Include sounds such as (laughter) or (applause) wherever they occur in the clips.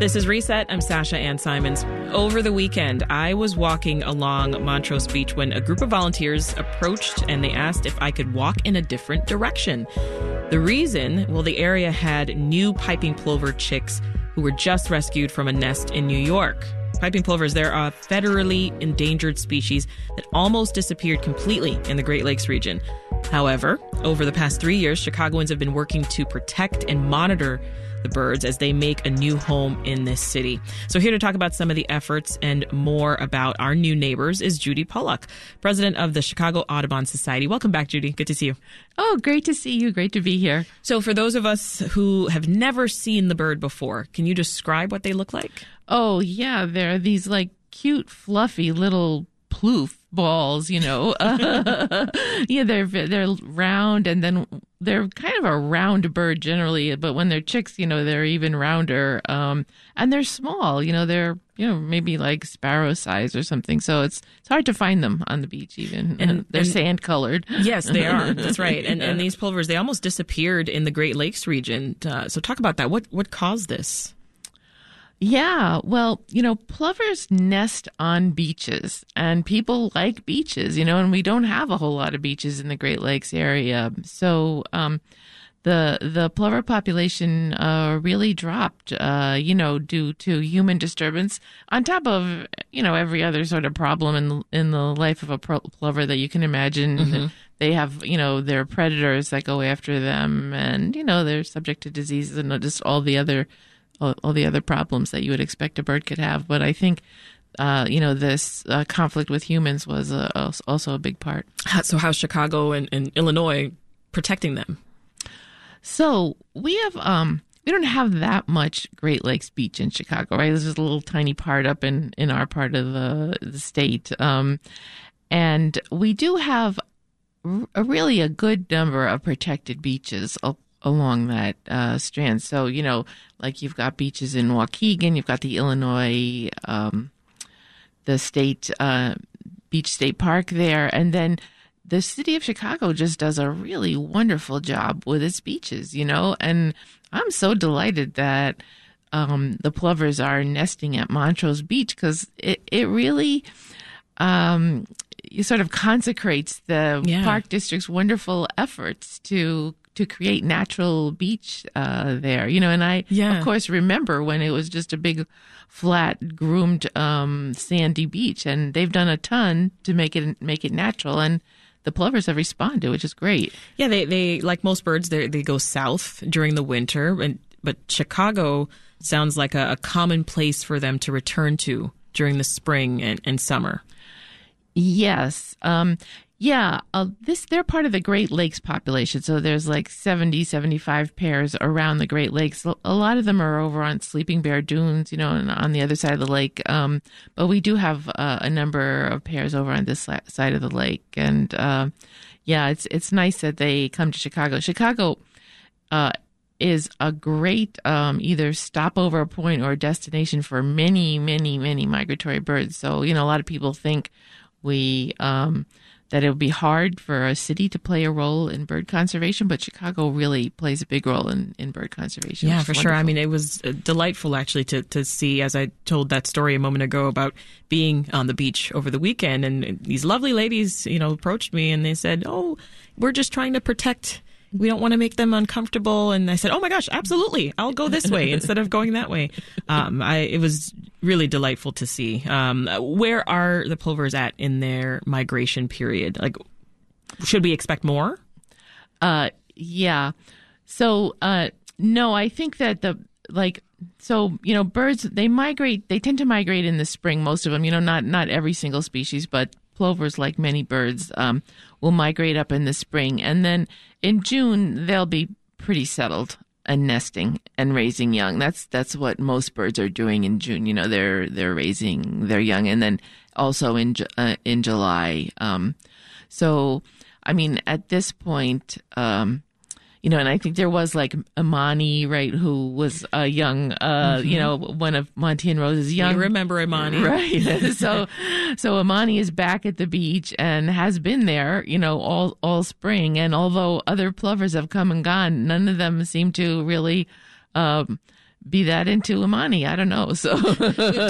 This is Reset. I'm Sasha Ann Simons. Over the weekend, I was walking along Montrose Beach when a group of volunteers approached and they asked if I could walk in a different direction. The reason, well, the area had new piping plover chicks who were just rescued from a nest in New York. Piping plovers, they're a federally endangered species that almost disappeared completely in the Great Lakes region. However, over the past three years, Chicagoans have been working to protect and monitor the birds as they make a new home in this city. So, here to talk about some of the efforts and more about our new neighbors is Judy Pollock, president of the Chicago Audubon Society. Welcome back, Judy. Good to see you. Oh, great to see you. Great to be here. So, for those of us who have never seen the bird before, can you describe what they look like? Oh, yeah. They're these like cute, fluffy little ploof balls, you know. (laughs) yeah, they're they're round and then they're kind of a round bird generally, but when they're chicks, you know, they're even rounder. Um, and they're small, you know, they're you know maybe like sparrow size or something. So it's it's hard to find them on the beach even, and, and they're and, sand colored. Yes, they are. That's (laughs) right. And yeah. and these plovers they almost disappeared in the Great Lakes region. Uh, so talk about that. What what caused this? Yeah, well, you know, plovers nest on beaches and people like beaches, you know, and we don't have a whole lot of beaches in the Great Lakes area. So, um, the the plover population uh, really dropped, uh, you know, due to human disturbance. On top of you know every other sort of problem in the, in the life of a plover that you can imagine, mm-hmm. they have you know their predators that go after them, and you know they're subject to diseases and just all the other all, all the other problems that you would expect a bird could have. But I think uh, you know, this uh, conflict with humans was uh, also a big part. So, how's Chicago and, and, Illinois protecting them? So we have um, we don't have that much Great Lakes beach in Chicago, right? This is a little tiny part up in in our part of the, the state, um, and we do have a really a good number of protected beaches along that uh, strand. So, you know, like you've got beaches in Waukegan, you've got the Illinois, um, the state, uh, Beach State Park there. And then the city of Chicago just does a really wonderful job with its beaches, you know? And I'm so delighted that um, the plovers are nesting at Montrose Beach because it, it really. Um, sort of consecrates the yeah. park district's wonderful efforts to to create natural beach uh, there, you know. And I, yeah. of course, remember when it was just a big, flat, groomed, um, sandy beach, and they've done a ton to make it make it natural. And the plovers have responded, which is great. Yeah, they they like most birds, they they go south during the winter, and but Chicago sounds like a, a common place for them to return to during the spring and, and summer. Yes. Um, yeah, uh, this they're part of the Great Lakes population. So there's like 70, 75 pairs around the Great Lakes. A lot of them are over on Sleeping Bear Dunes, you know, on the other side of the lake. Um, but we do have uh, a number of pairs over on this side of the lake, and uh, yeah, it's it's nice that they come to Chicago. Chicago uh, is a great um, either stopover point or destination for many, many, many migratory birds. So you know, a lot of people think we um, that it would be hard for a city to play a role in bird conservation, but Chicago really plays a big role in, in bird conservation. Yeah, for sure. I mean, it was uh, delightful actually to, to see, as I told that story a moment ago about being on the beach over the weekend, and these lovely ladies, you know, approached me and they said, "Oh, we're just trying to protect." we don't want to make them uncomfortable. And I said, oh my gosh, absolutely. I'll go this way instead of going that way. (laughs) Um, I, it was really delightful to see. Um, where are the plovers at in their migration period? Like, should we expect more? Uh, yeah. So, uh, no, I think that the, like, so you know birds they migrate they tend to migrate in the spring most of them you know not not every single species but plovers, like many birds, um, will migrate up in the spring. And then in June, they'll be pretty settled and nesting and raising young. That's that's what most birds are doing in June. You know, they're they're raising their young, and then also in uh, in July. Um, so, I mean, at this point, um, you know, and I think there was like Imani, right, who was a young, uh, mm-hmm. you know, one of Monty and Rose's young. You remember Imani, (laughs) right? so, so Imani is back at the beach and has been there, you know, all all spring. And although other plovers have come and gone, none of them seem to really. Um, be that into Imani. I don't know. So (laughs)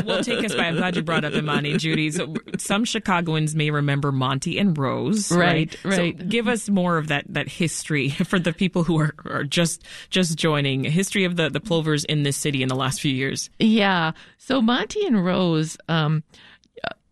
we'll take us by. I'm glad you brought up Imani, Judy. So some Chicagoans may remember Monty and Rose, right? Right. right. So give us more of that that history (laughs) for the people who are, are just just joining. History of the the plovers in this city in the last few years. Yeah. So Monty and Rose. Um,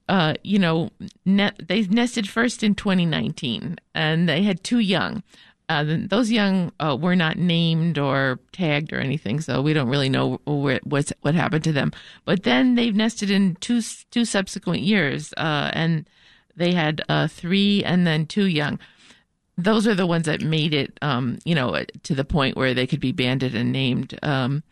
uh, you know, net, they nested first in 2019, and they had two young. Uh, those young uh, were not named or tagged or anything, so we don't really know where, what's, what happened to them. But then they've nested in two two subsequent years, uh, and they had uh, three and then two young. Those are the ones that made it, um, you know, to the point where they could be banded and named. Um,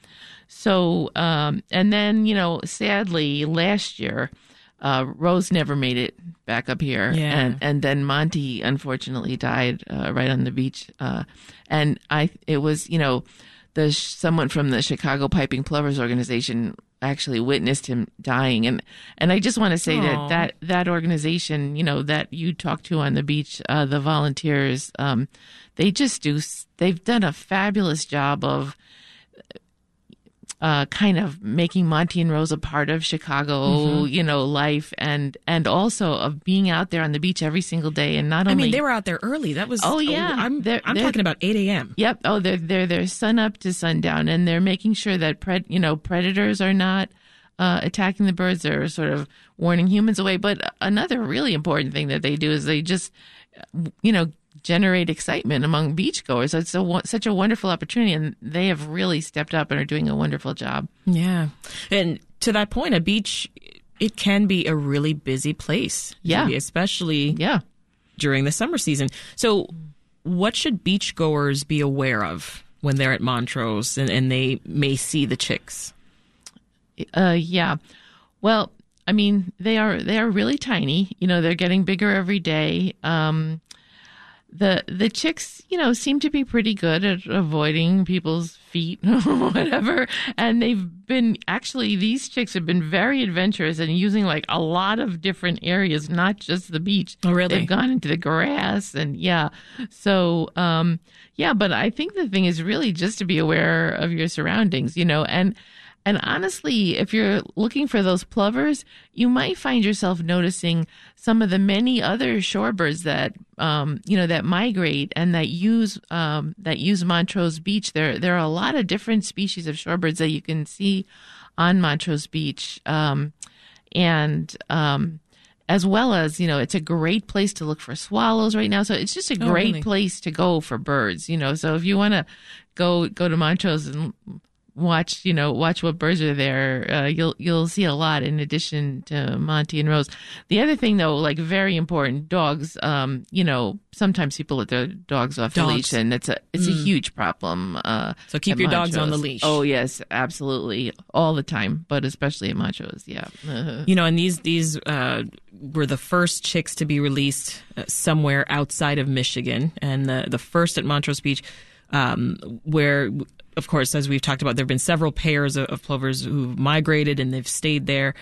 so, um, and then you know, sadly, last year uh, Rose never made it back up here, yeah. and and then Monty unfortunately died uh, right on the beach. Uh, and I, it was you know, the someone from the Chicago Piping Plovers organization actually witnessed him dying, and and I just want to say Aww. that that that organization, you know, that you talked to on the beach, uh, the volunteers, um, they just do. They've done a fabulous job of uh, kind of making Monty and Rose a part of Chicago, mm-hmm. you know, life, and and also of being out there on the beach every single day, and not only. I mean, they were out there early. That was. Oh yeah, oh, I'm they're, I'm they're, talking about eight a.m. Yep. Oh, they're they're they're sun up to sundown, and they're making sure that pred you know predators are not. Uh, attacking the birds They're sort of warning humans away. But another really important thing that they do is they just, you know, generate excitement among beachgoers. It's a, such a wonderful opportunity, and they have really stepped up and are doing a wonderful job. Yeah, and to that point, a beach it can be a really busy place. Yeah, especially yeah during the summer season. So, what should beachgoers be aware of when they're at Montrose and, and they may see the chicks? Uh, yeah. Well, I mean, they are they are really tiny. You know, they're getting bigger every day. Um, the the chicks, you know, seem to be pretty good at avoiding people's feet (laughs) or whatever. And they've been actually these chicks have been very adventurous and using like a lot of different areas, not just the beach. Oh, really? They've gone into the grass and yeah. So um, yeah, but I think the thing is really just to be aware of your surroundings, you know, and and honestly, if you're looking for those plovers, you might find yourself noticing some of the many other shorebirds that um, you know that migrate and that use um, that use Montrose Beach. There there are a lot of different species of shorebirds that you can see on Montrose Beach, um, and um, as well as you know it's a great place to look for swallows right now so it's just a oh, great really? place to go for birds you know so if you want to go go to montrose and watch you know watch what birds are there uh, you'll you'll see a lot in addition to monty and rose the other thing though like very important dogs um you know sometimes people let their dogs off dogs. the leash and it's a it's mm. a huge problem uh so keep your dogs on the leash oh yes absolutely all the time but especially at machos yeah (laughs) you know and these these uh were the first chicks to be released uh, somewhere outside of Michigan and the the first at Montrose Beach um, where of course, as we've talked about, there have been several pairs of, of plovers who've migrated and they've stayed there.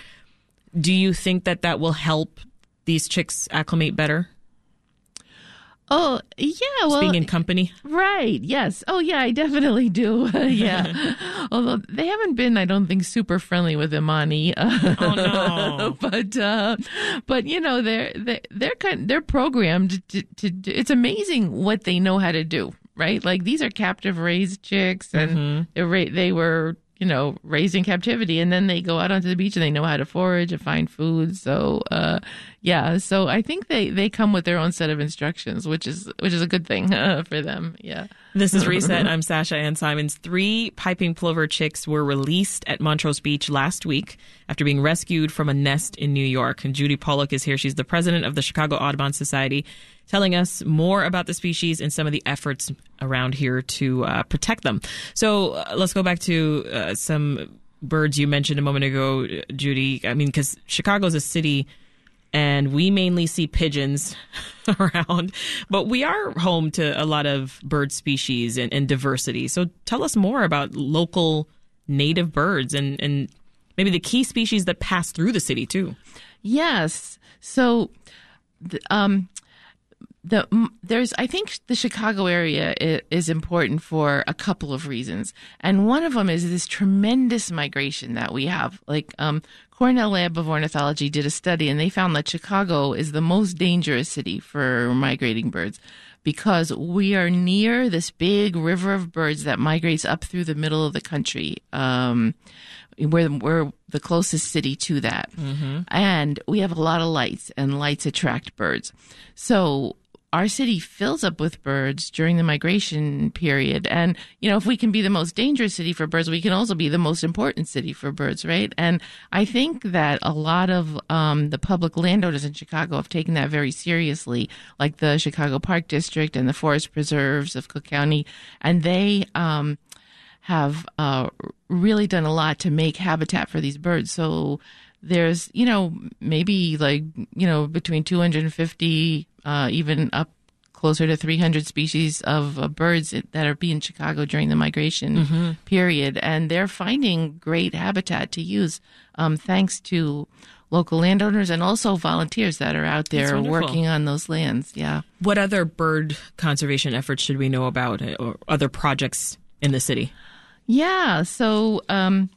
Do you think that that will help these chicks acclimate better? Oh, yeah. Well, being in company. Right. Yes. Oh, yeah, I definitely do. (laughs) yeah. (laughs) Although they haven't been, I don't think, super friendly with Imani. (laughs) oh, no. but, uh, but, you know, they're, they're, they're kind, they're programmed to, to, to, it's amazing what they know how to do right? Like these are captive raised chicks, and mm-hmm. they're ra- they were you know raised in captivity, and then they go out onto the beach and they know how to forage and find food. So uh, yeah, so I think they they come with their own set of instructions, which is which is a good thing (laughs) uh, for them. Yeah. This is Reset. (laughs) I'm Sasha Ann Simons. Three piping plover chicks were released at Montrose Beach last week after being rescued from a nest in New York. And Judy Pollock is here. She's the president of the Chicago Audubon Society, telling us more about the species and some of the efforts around here to uh, protect them. So uh, let's go back to uh, some birds you mentioned a moment ago, Judy. I mean, because Chicago is a city and we mainly see pigeons (laughs) around, but we are home to a lot of bird species and, and diversity. So tell us more about local native birds and, and maybe the key species that pass through the city too. Yes. So, um, the there's I think the Chicago area is important for a couple of reasons, and one of them is this tremendous migration that we have. Like um, Cornell Lab of Ornithology did a study, and they found that Chicago is the most dangerous city for migrating birds because we are near this big river of birds that migrates up through the middle of the country. Um, we're, we're the closest city to that. Mm-hmm. And we have a lot of lights, and lights attract birds. So our city fills up with birds during the migration period. And, you know, if we can be the most dangerous city for birds, we can also be the most important city for birds, right? And I think that a lot of um, the public landowners in Chicago have taken that very seriously, like the Chicago Park District and the forest preserves of Cook County. And they, um, have uh, really done a lot to make habitat for these birds. So there's, you know, maybe like, you know, between 250, uh, even up closer to 300 species of uh, birds that are being Chicago during the migration mm-hmm. period. And they're finding great habitat to use um, thanks to local landowners and also volunteers that are out there working on those lands. Yeah. What other bird conservation efforts should we know about or other projects in the city? Yeah. So um,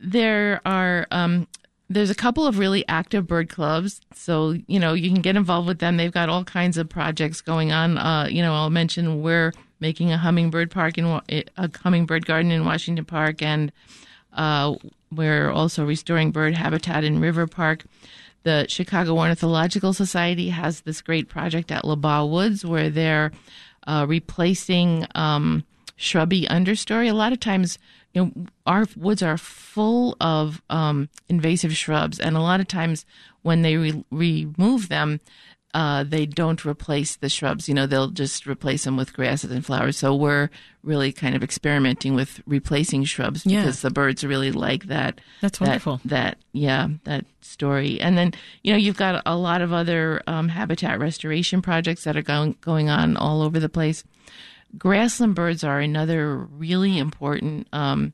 there are. Um, there's a couple of really active bird clubs, so you know you can get involved with them. They've got all kinds of projects going on. Uh, you know, I'll mention we're making a hummingbird park in a hummingbird garden in Washington Park, and uh, we're also restoring bird habitat in River Park. The Chicago Ornithological Society has this great project at LaBagh Woods where they're uh, replacing um, shrubby understory. A lot of times, you know, our woods are full of um, invasive shrubs, and a lot of times when they re- remove them, uh, they don't replace the shrubs. You know, they'll just replace them with grasses and flowers. So we're really kind of experimenting with replacing shrubs yeah. because the birds really like that. That's wonderful. That, that, yeah, that story. And then you know you've got a lot of other um, habitat restoration projects that are going going on all over the place. Grassland birds are another really important um,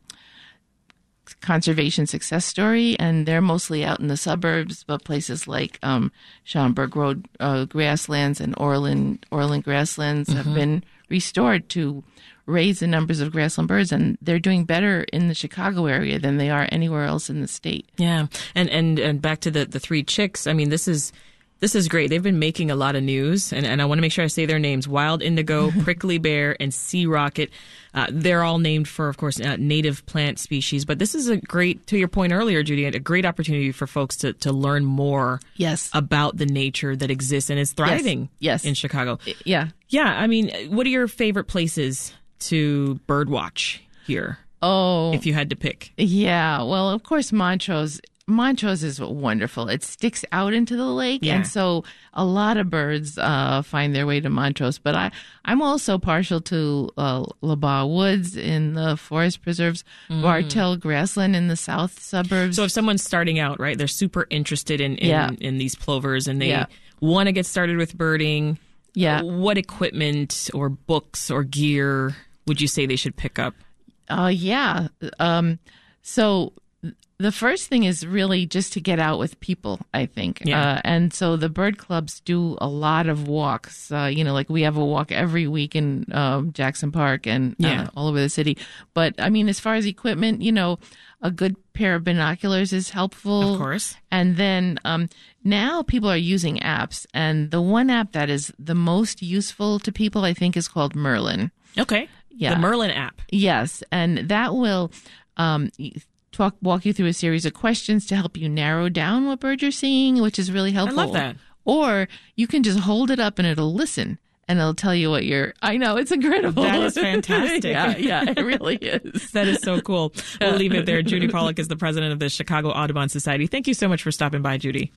conservation success story, and they're mostly out in the suburbs, but places like um, Schaumburg Road uh, grasslands and Orland Orland grasslands mm-hmm. have been restored to raise the numbers of grassland birds, and they're doing better in the Chicago area than they are anywhere else in the state. Yeah, and and and back to the the three chicks. I mean, this is this is great. They've been making a lot of news, and, and I want to make sure I say their names Wild Indigo, (laughs) Prickly Pear, and Sea Rocket. Uh, they're all named for, of course, uh, native plant species. But this is a great, to your point earlier, Judy, a great opportunity for folks to, to learn more yes. about the nature that exists and is thriving yes. yes. in Chicago. Yeah. Yeah. I mean, what are your favorite places to birdwatch here? Oh. If you had to pick. Yeah. Well, of course, Montrose Montrose is wonderful. It sticks out into the lake, yeah. and so a lot of birds uh, find their way to Montrose. But I, I'm also partial to uh, LaBagh Woods in the forest preserves, mm. Bartel Grassland in the south suburbs. So if someone's starting out, right, they're super interested in in, yeah. in these plovers, and they yeah. want to get started with birding. Yeah. What equipment or books or gear would you say they should pick up? Uh, yeah. Um, so the first thing is really just to get out with people, I think. Yeah. Uh, and so the bird clubs do a lot of walks. Uh, you know, like we have a walk every week in uh, Jackson Park and uh, yeah. all over the city. But I mean, as far as equipment, you know, a good pair of binoculars is helpful. Of course. And then um, now people are using apps. And the one app that is the most useful to people, I think, is called Merlin. Okay. Yeah. The Merlin app. Yes. And that will. Um, talk walk you through a series of questions to help you narrow down what bird you're seeing, which is really helpful. I love that. Or you can just hold it up and it'll listen and it'll tell you what you're. I know it's incredible. That is (laughs) fantastic. yeah, yeah, it really is. (laughs) that is so cool. We'll leave it there. (laughs) Judy Pollock is the president of the Chicago Audubon Society. Thank you so much for stopping by, Judy.